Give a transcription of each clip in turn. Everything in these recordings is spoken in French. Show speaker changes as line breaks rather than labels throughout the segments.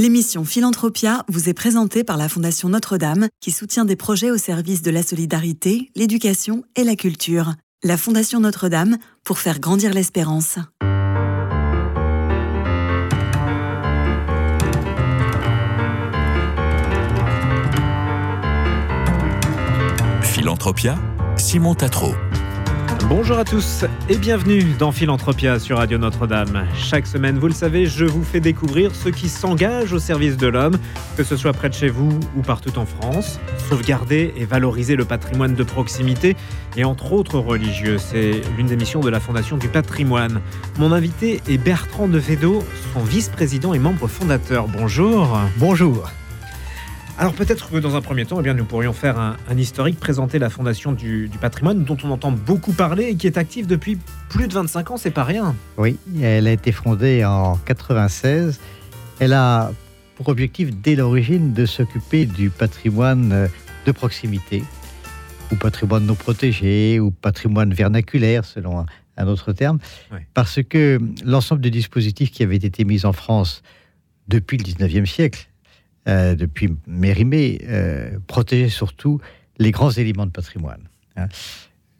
L'émission Philanthropia vous est présentée par la Fondation Notre-Dame qui soutient des projets au service de la solidarité, l'éducation et la culture. La Fondation Notre-Dame pour faire grandir l'espérance.
Philanthropia, Simon Tatro.
Bonjour à tous et bienvenue dans Philanthropia sur Radio Notre-Dame. Chaque semaine, vous le savez, je vous fais découvrir ceux qui s'engagent au service de l'homme, que ce soit près de chez vous ou partout en France. Sauvegarder et valoriser le patrimoine de proximité et entre autres religieux, c'est l'une des missions de la Fondation du patrimoine. Mon invité est Bertrand de Vedo, son vice-président et membre fondateur. Bonjour.
Bonjour.
Alors peut-être que dans un premier temps, eh bien, nous pourrions faire un, historique, présenter la Fondation du, patrimoine dont on entend beaucoup parler et qui est active depuis plus de 25 ans, c'est pas rien.
Oui, elle a été fondée en 96. Elle a pour objectif dès l'origine de s'occuper du patrimoine euh, de proximité, ou patrimoine non protégé, ou patrimoine vernaculaire selon un, autre terme, parce que l'ensemble des dispositifs qui avaient été mis en France depuis le 19e siècle, euh, depuis Mérimée, euh, protégeait surtout les grands éléments de patrimoine. Hein.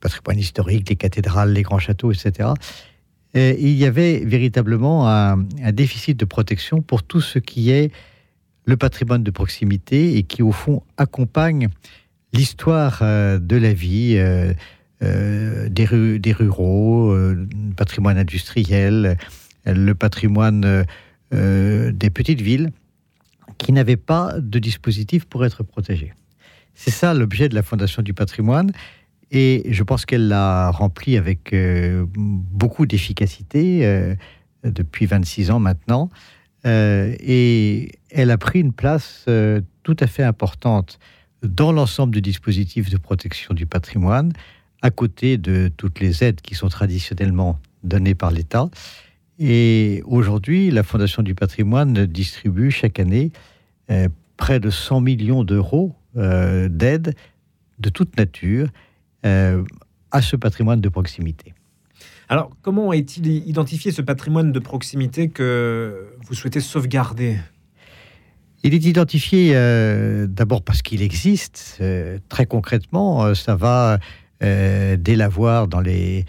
Patrimoine historique, les cathédrales, les grands châteaux, etc. Et il y avait véritablement un, déficit de protection pour tout ce qui est le patrimoine de proximité et qui, au fond, accompagne l'histoire euh, de la vie des, des, ruraux, le patrimoine industriel, le patrimoine des petites villes qui n'avaient pas de dispositif pour être protégés. C'est ça l'objet de la Fondation du patrimoine. Et je pense qu'elle l'a rempli avec euh, beaucoup d'efficacité euh, depuis 26 ans maintenant. Euh, et elle a pris une place tout à fait importante dans l'ensemble du dispositif de protection du patrimoine, à côté de toutes les aides qui sont traditionnellement données par l'État. Et aujourd'hui, la Fondation du patrimoine distribue chaque année euh, près de 100 millions d'euros euh, d'aide de toute nature euh, à ce patrimoine de proximité.
Alors, comment est-il identifié ce patrimoine de proximité que vous souhaitez sauvegarder?
Il est identifié d'abord parce qu'il existe. très concrètement, ça va dès l'avoir dans les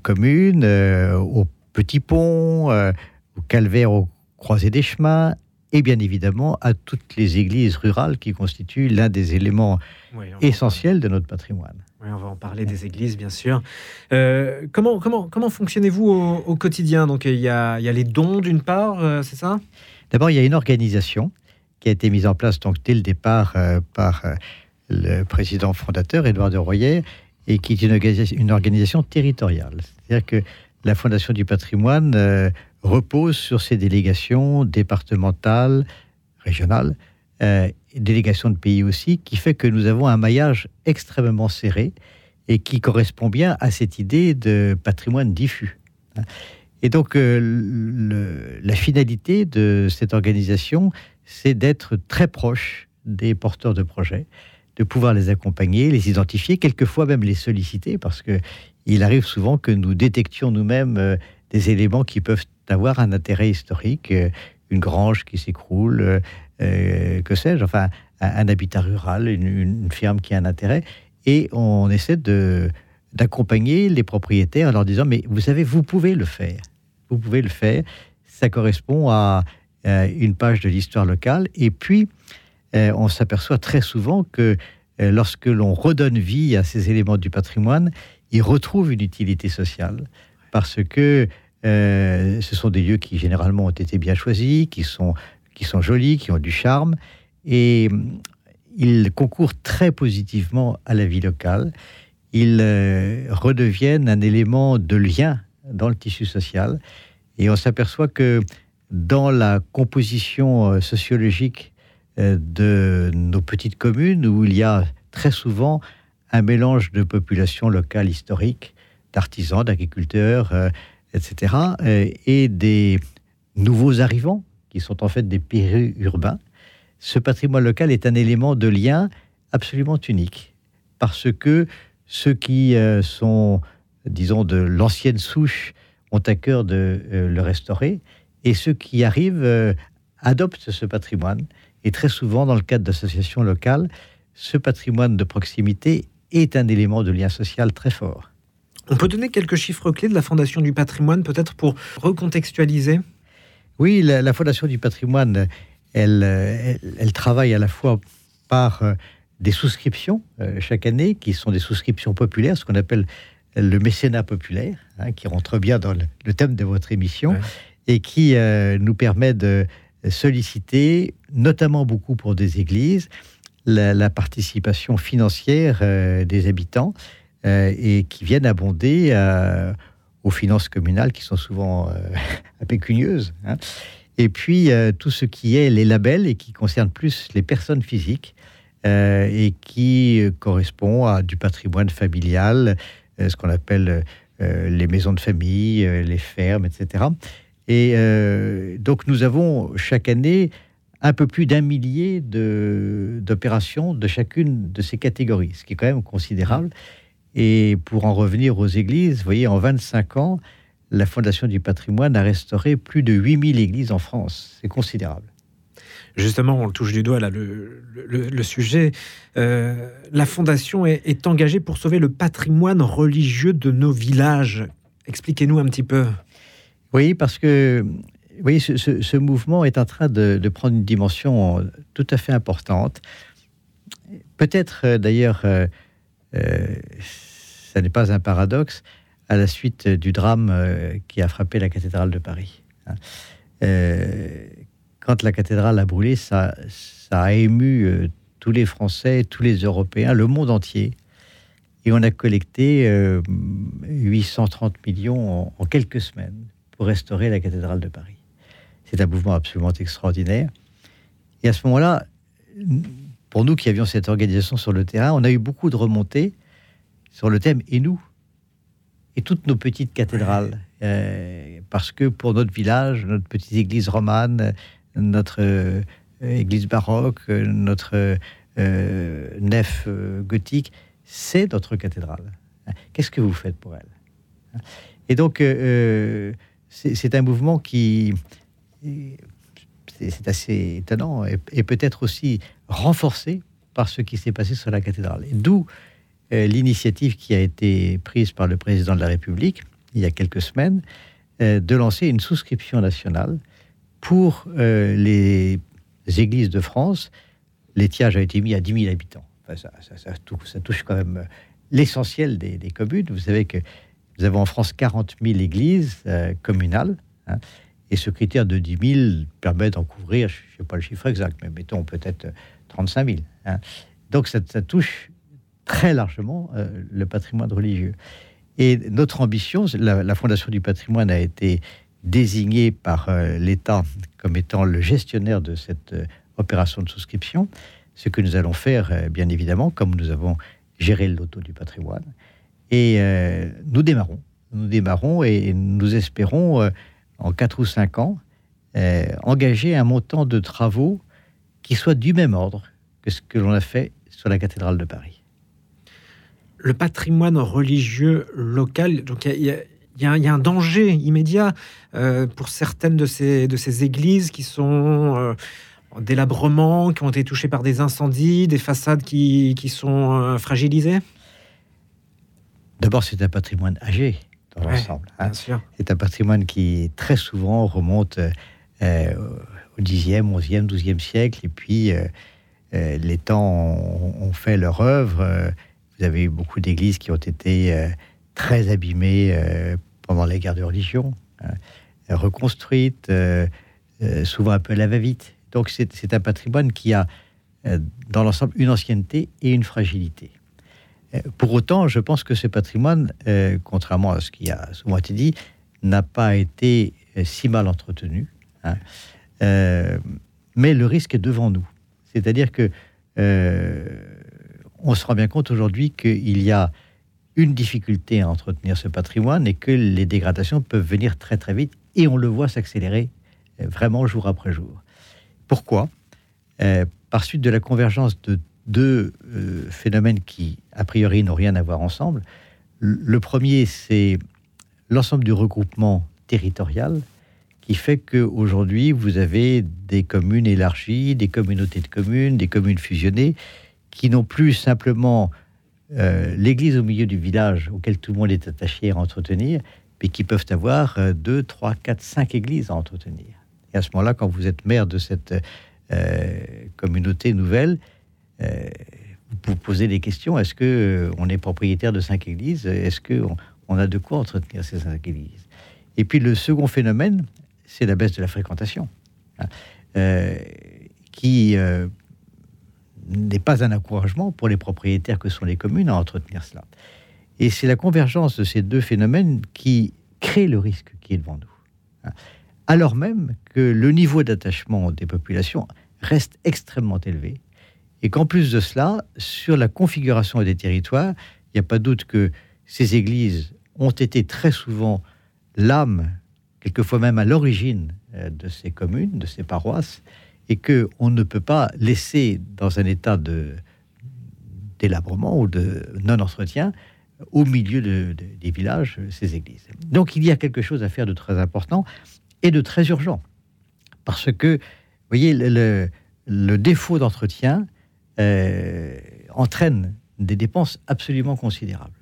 communes, au Petit Pont, au Calvaire, au Croisé des Chemins, et bien évidemment à toutes les églises rurales qui constituent l'un des éléments essentiels de notre patrimoine.
Oui, on va en parler des églises, bien sûr. Euh, comment, comment, comment fonctionnez-vous au, quotidien? Donc, il y, a, il y a les dons d'une part, euh, c'est ça?
D'abord, il y a une organisation qui a été mise en place donc, dès le départ euh, par le président fondateur, Édouard de Royer, et qui est une, une organisation territoriale. C'est-à-dire que la Fondation du patrimoine repose sur ces délégations départementales, régionales, euh, délégations de pays aussi, qui fait que nous avons un maillage extrêmement serré et qui correspond bien à cette idée de patrimoine diffus. Et donc, euh, la finalité de cette organisation, c'est d'être très proche des porteurs de projets, de pouvoir les accompagner, les identifier, quelquefois même les solliciter, parce que il arrive souvent que nous détections nous-mêmes euh, des éléments qui peuvent avoir un intérêt historique, euh, une grange qui s'écroule, euh, que sais-je, enfin, un, habitat rural, une, ferme qui a un intérêt. Et on essaie de d'accompagner les propriétaires en leur disant mais vous savez vous pouvez le faire vous pouvez le faire ça correspond à une page de l'histoire locale et puis on s'aperçoit très souvent que lorsque l'on redonne vie à ces éléments du patrimoine ils retrouvent une utilité sociale. Parce que euh, ce sont des lieux qui généralement ont été bien choisis, qui sont, qui sont jolis, qui ont du charme, et mm, ils concourent très positivement à la vie locale. Ils euh, redeviennent un élément de lien dans le tissu social, et on s'aperçoit que dans la composition euh, sociologique de nos petites communes, où il y a très souvent un mélange de populations locales historiques, d'artisans, d'agriculteurs, etc., euh, et des nouveaux arrivants, qui sont en fait des périurbains, ce patrimoine local est un élément de lien absolument unique, parce que ceux qui euh, sont, disons, de l'ancienne souche ont à cœur de euh, le restaurer, et ceux qui arrivent adoptent ce patrimoine. Et très souvent, dans le cadre d'associations locales, ce patrimoine de proximité est un élément de lien social très fort.
On peut donner quelques chiffres clés de la Fondation du patrimoine, peut-être pour recontextualiser?
Oui, la, Fondation du patrimoine, elle, elle, travaille à la fois par euh, des souscriptions euh, chaque année, qui sont des souscriptions populaires, ce qu'on appelle le mécénat populaire, hein, qui rentre bien dans le, thème de votre émission, et qui euh, nous permet de solliciter, notamment beaucoup pour des églises, la, participation financière euh, des habitants euh, et qui viennent abonder aux finances communales qui sont souvent impécunieuses. Hein. Et puis tout ce qui est les labels et qui concerne plus les personnes physiques et qui correspond à du patrimoine familial, ce qu'on appelle les maisons de famille, les fermes, etc. Et euh, donc nous avons chaque année un peu plus d'un millier d'opérations de, chacune de ces catégories, ce qui est quand même considérable. Et pour en revenir aux églises, vous voyez, en 25 ans, la Fondation du patrimoine a restauré plus de 8000 églises en France. C'est considérable.
Justement, on touche du doigt là le, sujet. Euh, la Fondation est engagée pour sauver le patrimoine religieux de nos villages. Expliquez-nous un petit peu.
Oui, parce que oui, ce, mouvement est en train de, prendre une dimension tout à fait importante. Peut-être euh, d'ailleurs, euh, euh, ça n'est pas un paradoxe, à la suite du drame qui a frappé la cathédrale de Paris. Hein. quand la cathédrale a brûlé, ça a ému tous les Français, tous les Européens, le monde entier. Et on a collecté 830 millions en quelques semaines pour restaurer la cathédrale de Paris. C'est un mouvement absolument extraordinaire. Et à ce moment-là, pour nous qui avions cette organisation sur le terrain, on a eu beaucoup de remontées sur le thème et nous? Et toutes nos petites cathédrales. Euh, parce que pour notre village, notre petite église romane, notre euh, église baroque, notre euh, nef gothique, c'est notre cathédrale. Qu'est-ce que vous faites pour elle? Et donc, c'est un mouvement qui c'est assez étonnant et, peut-être aussi renforcé par ce qui s'est passé sur la cathédrale. D'où euh, l'initiative qui a été prise par le président de la République il y a quelques semaines euh, de lancer une souscription nationale pour euh, les églises de France. L'étiage a été mis à 10 000 habitants. ça, touche, quand même l'essentiel des, des, communes. Vous savez que nous avons en France 40 000 églises euh, communales. Hein, et ce critère de 10 000 permet d'en couvrir, je ne sais pas le chiffre exact, mais mettons peut-être 35 000. Hein. Donc ça, touche très largement euh, le patrimoine religieux. Et notre ambition, la, Fondation du patrimoine a été désignée par euh, l'État comme étant le gestionnaire de cette opération de souscription. Ce que nous allons faire, bien évidemment, comme nous avons géré le loto du patrimoine, et euh, nous démarrons. Nous démarrons et nous espérons, euh, en 4 ou 5 ans, euh, engager un montant de travaux qui soit du même ordre que ce que l'on a fait sur la cathédrale de Paris.
Le patrimoine religieux local, donc il y, a un danger immédiat pour certaines de ces, églises qui sont en délabrement, qui ont été touchées par des incendies, des façades qui sont fragilisées?
D'abord, c'est un patrimoine âgé dans l'ensemble.
Hein.
C'est un patrimoine qui très souvent remonte euh, au 10e, 11e, 12e siècle. Et puis, euh, euh, les temps ont, fait leur œuvre. Vous avez eu beaucoup d'églises qui ont été très abîmées pendant les guerres de religion, hein, reconstruites, souvent un peu à la va-vite. Donc, c'est un patrimoine qui a, dans l'ensemble, une ancienneté et une fragilité. Euh, pour autant, je pense que ce patrimoine, euh, contrairement à ce qui a souvent été dit, n'a pas été euh, si mal entretenu. Hein. mais le risque est devant nous. C'est-à-dire que on se rend bien compte aujourd'hui qu'il y a une difficulté à entretenir ce patrimoine et que les dégradations peuvent venir très très vite et on le voit s'accélérer vraiment jour après jour. Pourquoi? Par suite de la convergence de deux euh, phénomènes qui, a priori, n'ont rien à voir ensemble. Le premier, c'est l'ensemble du regroupement territorial qui fait qu'aujourd'hui, vous avez des communes élargies, des communautés de communes, des communes fusionnées, qui n'ont plus simplement euh, l'église au milieu du village auquel tout le monde est attaché à entretenir, mais qui peuvent avoir euh, deux, trois, quatre, cinq églises à entretenir. Et à ce moment-là, quand vous êtes maire de cette euh, communauté nouvelle, vous vous posez des questions. Est-ce que on est propriétaire de cinq églises? Est-ce que on, a de quoi entretenir ces cinq églises? Et puis le second phénomène, c'est la baisse de la fréquentation, hein, qui n'est pas un encouragement pour les propriétaires que sont les communes à entretenir cela. Et c'est la convergence de ces deux phénomènes qui crée le risque qui est devant nous. Hein. Alors même que le niveau d'attachement des populations reste extrêmement élevé, et qu'en plus de cela, sur la configuration des territoires, il n'y a pas doute que ces églises ont été très souvent l'âme, quelquefois même à l'origine euh, de ces communes, de ces paroisses, et que on ne peut pas laisser dans un état de délabrement ou de non-entretien au milieu des villages ces églises. Donc il y a quelque chose à faire de très important et de très urgent. Parce que, vous voyez, le, défaut d'entretien euh, entraîne des dépenses absolument considérables.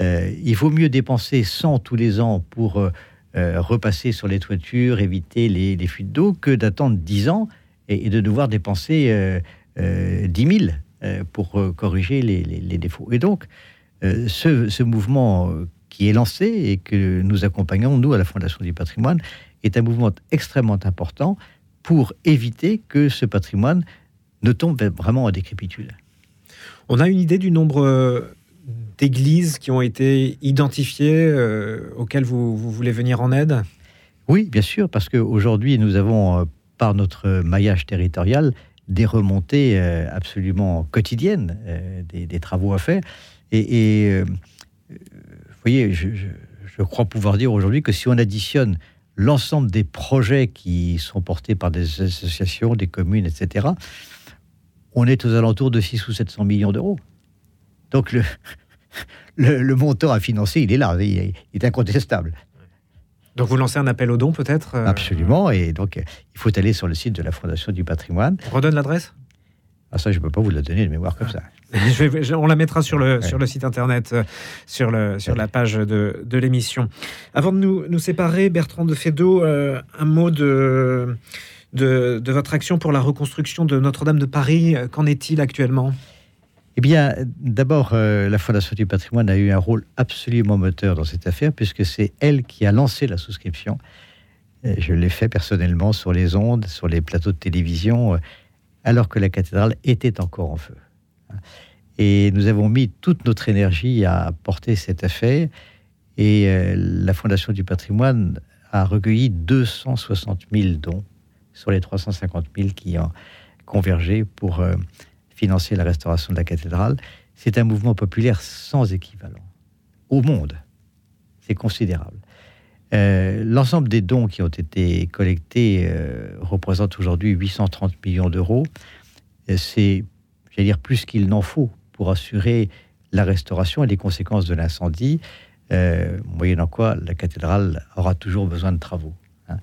Euh, il vaut mieux dépenser 100 tous les ans pour euh, euh, repasser sur les toitures, éviter les, fuites d'eau, que d'attendre 10 ans et, de devoir dépenser euh, euh, 10 000 euh, pour corriger les, défauts. Et donc, ce, ce, mouvement qui est lancé et que nous accompagnons, nous, à la Fondation du patrimoine, est un mouvement extrêmement important pour éviter que ce patrimoine ne tombe vraiment en décrépitude.
On a une idée du nombre d'églises qui ont été identifiées, euh, auxquelles vous, voulez venir en aide?
Oui, bien sûr, parce qu'aujourd'hui, nous avons, euh, par notre maillage territorial, des remontées euh, absolument quotidiennes, des, travaux à faire. Et, vous voyez, je, je, crois pouvoir dire aujourd'hui que si on additionne l'ensemble des projets qui sont portés par des associations, des communes, etc., on est aux alentours de 6 ou 700 millions d'euros. Donc le, le, montant à financer, il est là, il est, incontestable.
Donc vous lancez un appel aux dons peut-être euh,
Absolument, et donc il faut aller sur le site de la Fondation du patrimoine.
On redonne l'adresse?
Ah ça, je ne peux pas vous la donner de mémoire comme ça.
on la mettra sur le, sur le site internet, euh, sur, le, sur la page de, de l'émission. Avant de nous, nous séparer, Bertrand de Fédot, euh, un mot de, de, votre action pour la reconstruction de Notre-Dame de Paris. Qu'en est-il actuellement?
Eh bien, d'abord, euh, la Fondation du patrimoine a eu un rôle absolument moteur dans cette affaire, puisque c'est elle qui a lancé la souscription. je l'ai fait personnellement sur les ondes, sur les plateaux de télévision, euh, alors que la cathédrale était encore en feu. Et nous avons mis toute notre énergie à porter cette affaire. Et euh, la Fondation du patrimoine a recueilli 260 000 dons sur les 350 000 qui ont convergé pour financer la restauration de la cathédrale. C'est un mouvement populaire sans équivalent au monde. C'est considérable. Euh, l'ensemble des dons qui ont été collectés euh, représente aujourd'hui 830 millions d'euros. Euh, c'est, j'allais dire, plus qu'il n'en faut pour assurer la restauration et les conséquences de l'incendie, moyennant quoi la cathédrale aura toujours besoin de travaux. Hein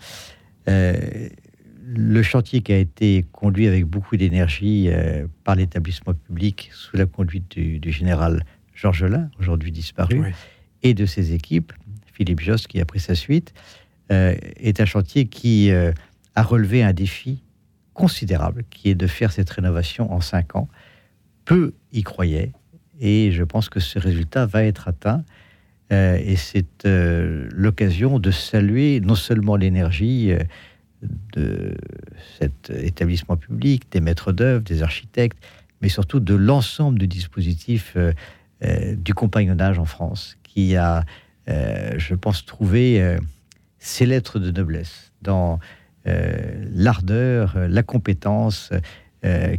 le chantier qui a été conduit avec beaucoup d'énergie euh, par l'établissement public sous la conduite du, général Georges Lain, aujourd'hui disparu, et de ses équipes, Philippe Jost qui a pris sa suite, euh, est un chantier qui euh, a relevé un défi considérable, qui est de faire cette rénovation en cinq ans. Peu y croyaient, et je pense que ce résultat va être atteint. et c'est l'occasion de saluer non seulement l'énergie de cet établissement public, des maîtres d'œuvre, des architectes, mais surtout de l'ensemble du dispositif euh, euh, du compagnonnage en France, qui a, euh, je pense, trouvé ses lettres de noblesse dans l'ardeur, la compétence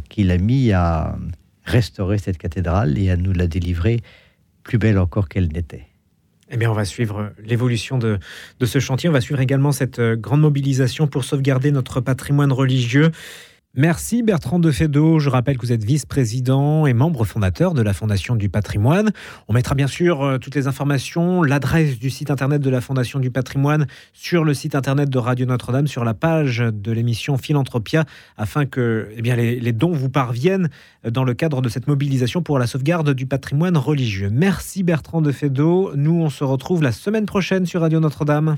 qu'il a mis à restaurer cette cathédrale et à nous la délivrer plus belle encore qu'elle n'était.
Eh bien, on va suivre l'évolution de, ce chantier. On va suivre également cette euh, grande mobilisation pour sauvegarder notre patrimoine religieux. Merci Bertrand de Fédot. Je rappelle que vous êtes vice-président et membre fondateur de la Fondation du patrimoine. On mettra bien sûr euh, toutes les informations, l'adresse du site internet de la Fondation du patrimoine sur le site internet de Radio Notre-Dame, sur la page de l'émission Philanthropia, afin que eh bien, les, dons vous parviennent dans le cadre de cette mobilisation pour la sauvegarde du patrimoine religieux. Merci Bertrand de Fédot. Nous, on se retrouve la semaine prochaine sur Radio Notre-Dame.